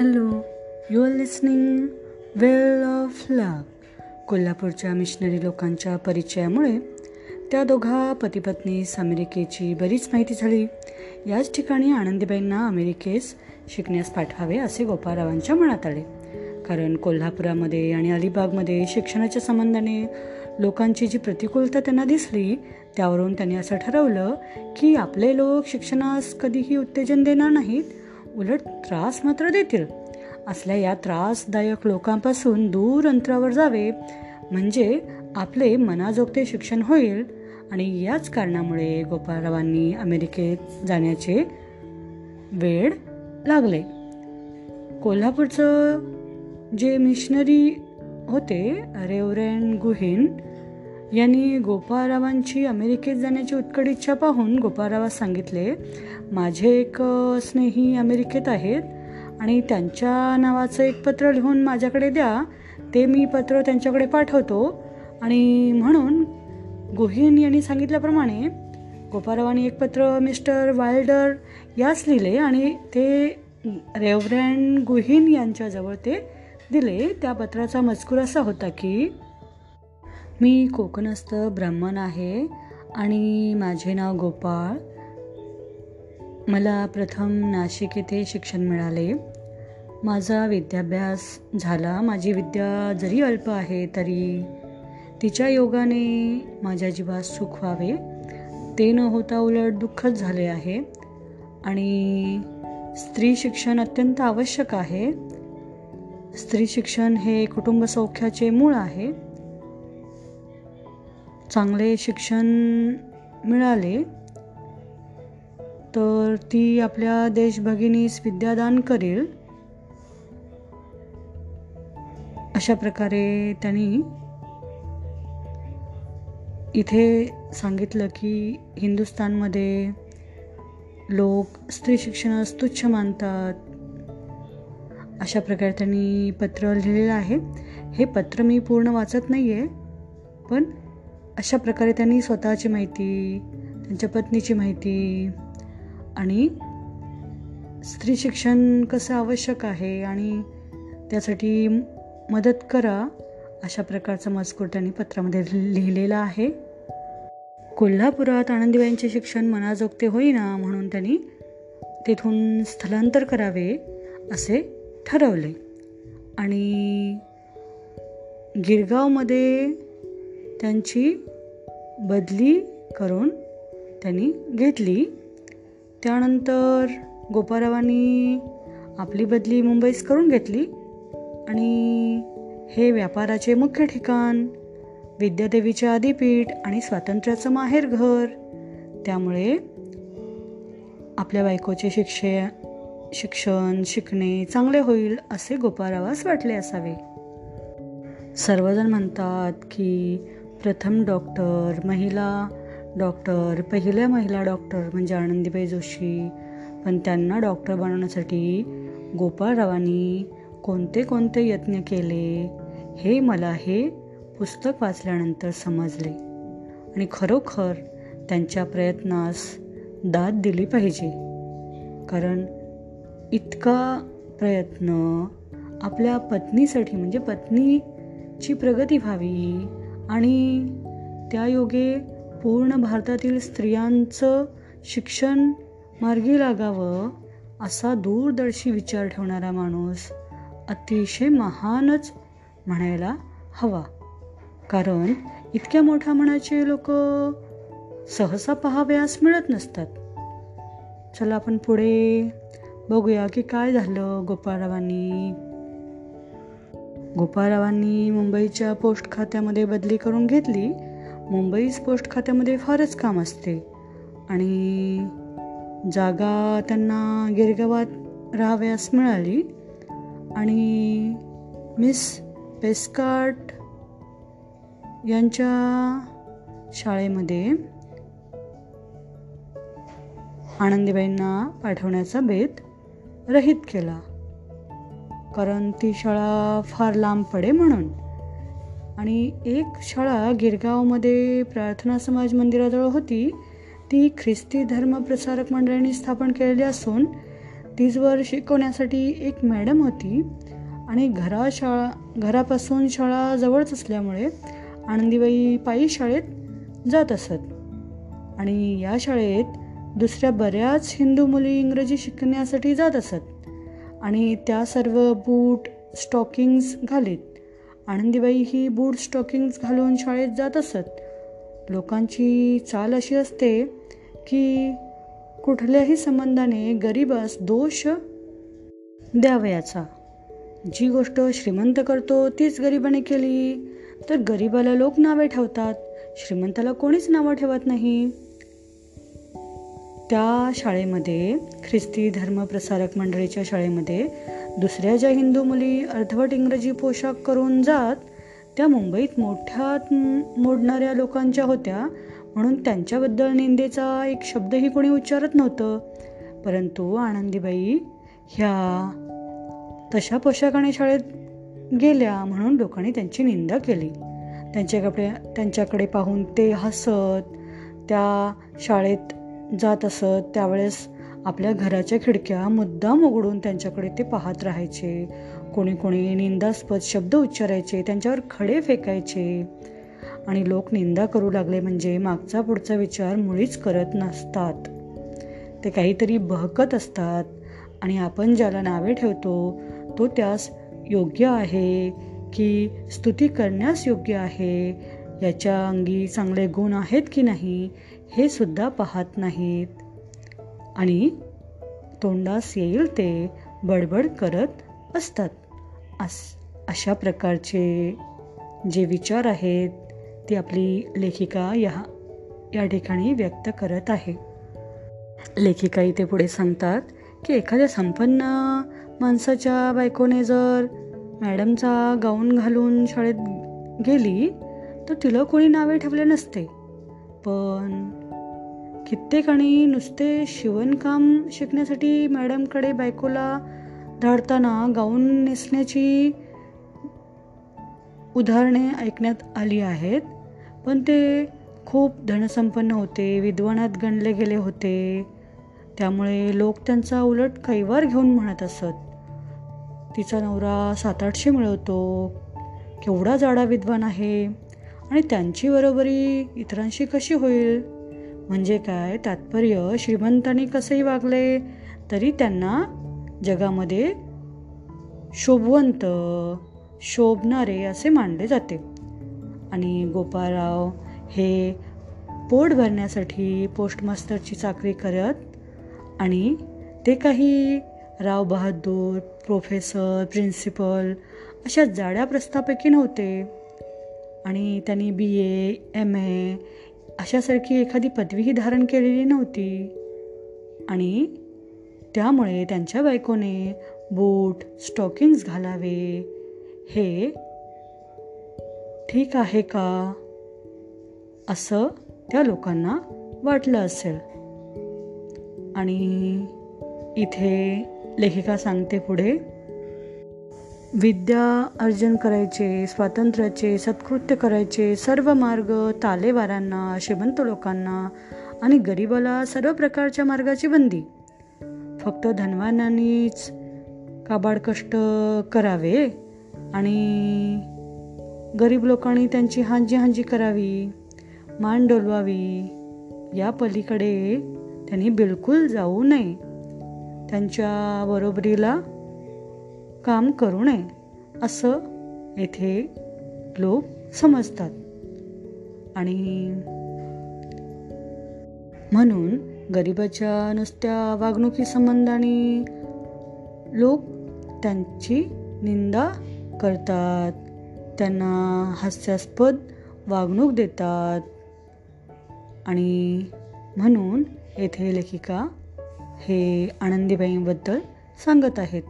Hello you are listening well of love कोल्हापूरच्या missionary लोकांच्या परिचयामुळे त्या दोघा पतीपत्नीस अमेरिकेची बरीच माहिती झाली. याच ठिकाणी आनंदीबाईंना अमेरिकेस शिकण्यास पाठवावे असे गोपाळरावांच्या मनात आले. कारण कोल्हापुरामध्ये आणि अलिबागमध्ये शिक्षणाच्या संबंधाने लोकांची जी प्रतिकूलता त्यांना दिसली त्यावरून त्यांनी असं ठरवलं की आपले लोक शिक्षणास कधीही उत्तेजन देणार नाहीत. उलट त्रास मात्र देतील. असल्या या त्रासदायक लोकांपासून दूर अंतरावर जावे म्हणजे आपले मनाजोगते शिक्षण होईल आणि याच कारणामुळे गोपाळरावांनी अमेरिकेत जाण्याचे वेळ लागले. कोल्हापूरचं जे मिशनरी होते रेवरेन गुहीन यांनी गोपाळरावांची अमेरिकेत जाण्याची उत्कट इच्छा पाहून गोपाळरावास सांगितले माझे एक स्नेही अमेरिकेत आहेत आणि त्यांच्या नावाचं एक पत्र लिहून माझ्याकडे द्या ते मी पत्र त्यांच्याकडे पाठवतो. आणि म्हणून गोहीन यांनी सांगितल्याप्रमाणे गोपाळरावांनी एक पत्र मिस्टर वायल्डर यास लिहिले आणि ते रेव्हरँड गुहीन यांच्याजवळ ते दिले. त्या पत्राचा मजकूर असा होता की मी कोकणस्थ ब्राह्मण आहे आणि माझे नाव गोपाळ. मला प्रथम नाशिक येथे शिक्षण मिळाले. माझा विद्याभ्यास झाला. माझी विद्या जरी अल्प आहे तरी तिच्या योगाने माझ्या जीवास सुख व्हावे. ते न होता उलट दुःखच झाले आहे. आणि स्त्री शिक्षण अत्यंत आवश्यक आहे. स्त्री शिक्षण हे कुटुंब सौख्याचे मूळ आहे. चांगले शिक्षण मिळाले तर ती आपल्या देशभगिनीस विद्यादान करेल. अशा प्रकारे त्यांनी इथे सांगितलं की हिंदुस्थानमध्ये लोक स्त्री शिक्षणास तुच्छ मानतात. अशा प्रकारे त्यांनी पत्र लिहिलेलं आहे. हे पत्र मी पूर्ण वाचत नाही आहे पण अशा प्रकारे त्यांनी स्वतःची माहिती त्यांच्या पत्नीची माहिती आणि स्त्री शिक्षण कसं आवश्यक आहे आणि त्यासाठी मदत करा अशा प्रकारचा मजकूर त्यांनी पत्रामध्ये लिहिलेला आहे. कोल्हापुरात आनंदीबाईंचे शिक्षण मनाजोगते होईना म्हणून त्यांनी तेथून स्थलांतर करावे असे ठरवले. आणि गिरगावमध्ये त्यांची बदली करून त्यांनी घेतली. त्यानंतर गोपारावांनी आपली बदली मुंबईस करून घेतली आणि हे व्यापाराचे मुख्य ठिकाण विद्यादेवीचे आदिपीठ आणि स्वातंत्र्याचं माहेर घर. त्यामुळे आपल्या बायकोचे शिक्षे शिक्षण शिकणे चांगले होईल असे गोपारावास वाटले असावे. सर्वजण म्हणतात की प्रथम डॉक्टर महिला डॉक्टर पहिल्या महिला डॉक्टर म्हणजे आनंदीबाई जोशी. पण त्यांना डॉक्टर बनवण्यासाठी गोपाळरावांनी कोणते कोणते यत्न केले हे मला हे पुस्तक वाचल्यानंतर समजले. आणि खरोखर त्यांच्या प्रयत्नास दाद दिली पाहिजे. कारण इतका प्रयत्न आपल्या पत्नीसाठी म्हणजे पत्नीची प्रगती व्हावी आणि त्या योगे पूर्ण भारतातील स्त्रियांचं शिक्षण मार्गी लागावं असा दूरदर्शी विचार ठेवणारा माणूस अतिशय महानच म्हणायला हवा. कारण इतक्या मोठ्या मनाचे लोक सहसा पहावयास मिळत नसतात. चला आपण पुढे बघूया की काय झालं गोपाळरावांनी. गोपाळरावांनी मुंबईच्या पोस्ट खात्यामध्ये बदली करून घेतली. मुंबईच पोस्ट खात्यामध्ये फारच काम असते. आणि जागा त्यांना गिरगावात राहाव्यास मिळाली. आणि मिस पेस्कार्ट यांच्या शाळेमध्ये आनंदीबाईंना पाठवण्याचा बेत रहित केला. कारण ती शाळा फार लांब पडे म्हणून. आणि एक शाळा गिरगावमध्ये प्रार्थना समाज मंदिराजवळ होती. ती ख्रिस्ती धर्म प्रसारक मंडळाने स्थापन केलेली असून तीचवर शिकवण्यासाठी एक मॅडम होती. आणि घरा शाळा घरापासून शाळा जवळच असल्यामुळे आनंदीबाई पायी शाळेत जात असत. आणि या शाळेत दुसऱ्या बऱ्याच हिंदू मुली इंग्रजी शिकण्यासाठी जात असत. आणि त्या सर्व बूट स्टॉकिंग्स घालीत. आनंदीबाई ही बूट स्टॉकिंग्स घालून शाळेत जात असत. लोकांची चाल अशी असते की कुठल्याही संबंधाने गरिबास दोष द्यावयाचा. जी गोष्ट श्रीमंत करतो तीच गरिबाने केली तर गरिबाला लोक नावे ठेवतात. श्रीमंताला कोणीच नावं ठेवत नाही. त्या शाळेमध्ये ख्रिस्ती धर्मप्रसारक मंडळीच्या शाळेमध्ये दुसऱ्या ज्या हिंदू मुली अर्धवट इंग्रजी पोशाख करून जात त्या मुंबईत मोठ्यात मोडणाऱ्या लोकांच्या होत्या. म्हणून त्यांच्याबद्दल निंदेचा एक शब्दही कोणी उच्चारत नव्हतं. परंतु आनंदीबाई ह्या तशा पोशाखाने शाळेत गेल्या म्हणून लोकांनी त्यांची निंदा केली. त्यांच्याकडे त्यांच्याकडे पाहून ते हसत त्या शाळेत जात असत त्यावेळेस आपल्या घराच्या खिडक्या मुद्दाम उघडून त्यांच्याकडे ते पाहत राहायचे. कोणी कोणी निंदास्पद शब्द उच्चारायचे त्यांच्यावर खडे फेकायचे. आणि लोक निंदा करू लागले म्हणजे मागचा पुढचा विचार मुळीच करत नसतात. ते काहीतरी बहकत असतात आणि आपण ज्याला नावे ठेवतो तो त्यास योग्य आहे की स्तुती करण्यास योग्य आहे याच्या अंगी चांगले गुण आहेत की नाही हे सुद्धा पाहत नाहीत. आणि तोंडास येईल ते बडबड करत असतात. अस अशा प्रकारचे जे विचार आहेत ती आपली लेखिका या या ठिकाणी व्यक्त करत आहे. लेखिका इथे पुढे सांगतात की एखाद्या संपन्न माणसाच्या बायकोने जर मॅडमचा गाऊन घालून शाळेत गेली तर तिला कोणी नावे ठेवले नसते. पण कित्येकाणी नुसते शिवणकाम शिकण्यासाठी मॅडमकडे बायकोला धाडताना गाऊन नेसण्याची उदाहरणे ऐकण्यात आली आहेत. पण ते खूप धनसंपन्न होते विद्वानात गणले गेले होते. त्यामुळे लोक त्यांचा उलट कैवार घेऊन म्हणत असत तिचा नवरा सात आठशे मिळवतो. केवढा जाडा विद्वान आहे. आणि त्यांची बरोबरी इतरांशी कशी होईल? म्हणजे काय? तात्पर्य श्रीमंतांनी कसंही वागले तरी त्यांना जगामध्ये शोभवंत शोभणारे असे मानले जाते. आणि गोपाळराव हे पोट भरण्यासाठी पोस्टमास्टरची चाकरी करत आणि ते काही राव बहादूर प्रोफेसर प्रिन्सिपल अशा जाड्या प्रस्थापैकी नव्हते. आणि त्यांनी बी ए एम ए अशासारखी एखादी पदवीही धारण केलेली नव्हती. आणि त्यामुळे त्यांच्या बायकोने बूट स्टॉकिंग्स घालावे. हे ठीक आहे का? असं त्या लोकांना वाटलं असेल. आणि इथे लेखिका सांगते पुढे विद्या अर्जन करायचे स्वातंत्र्याचे सत्कृत्य करायचे सर्व मार्ग तालेवारांना श्रीमंत लोकांना आणि गरिबाला सर्व प्रकारच्या मार्गाची बंदी. फक्त धनवानांनीच काबाड कष्ट करावे आणि गरीब लोकांनी त्यांची हांजी हांजी करावी मान डोलवावी. या पलीकडे त्यांनी बिलकुल जाऊ नये. त्यांच्या बरोबरीला काम करू नये असं येथे लोक समजतात. आणि म्हणून गरिबाच्या नुसत्या वागणुकी संबंधाने लोक त्यांची निंदा करतात त्यांना हास्यास्पद वागणूक देतात. आणि म्हणून येथे लेखिका हे आनंदीबाईंबद्दल सांगत आहेत.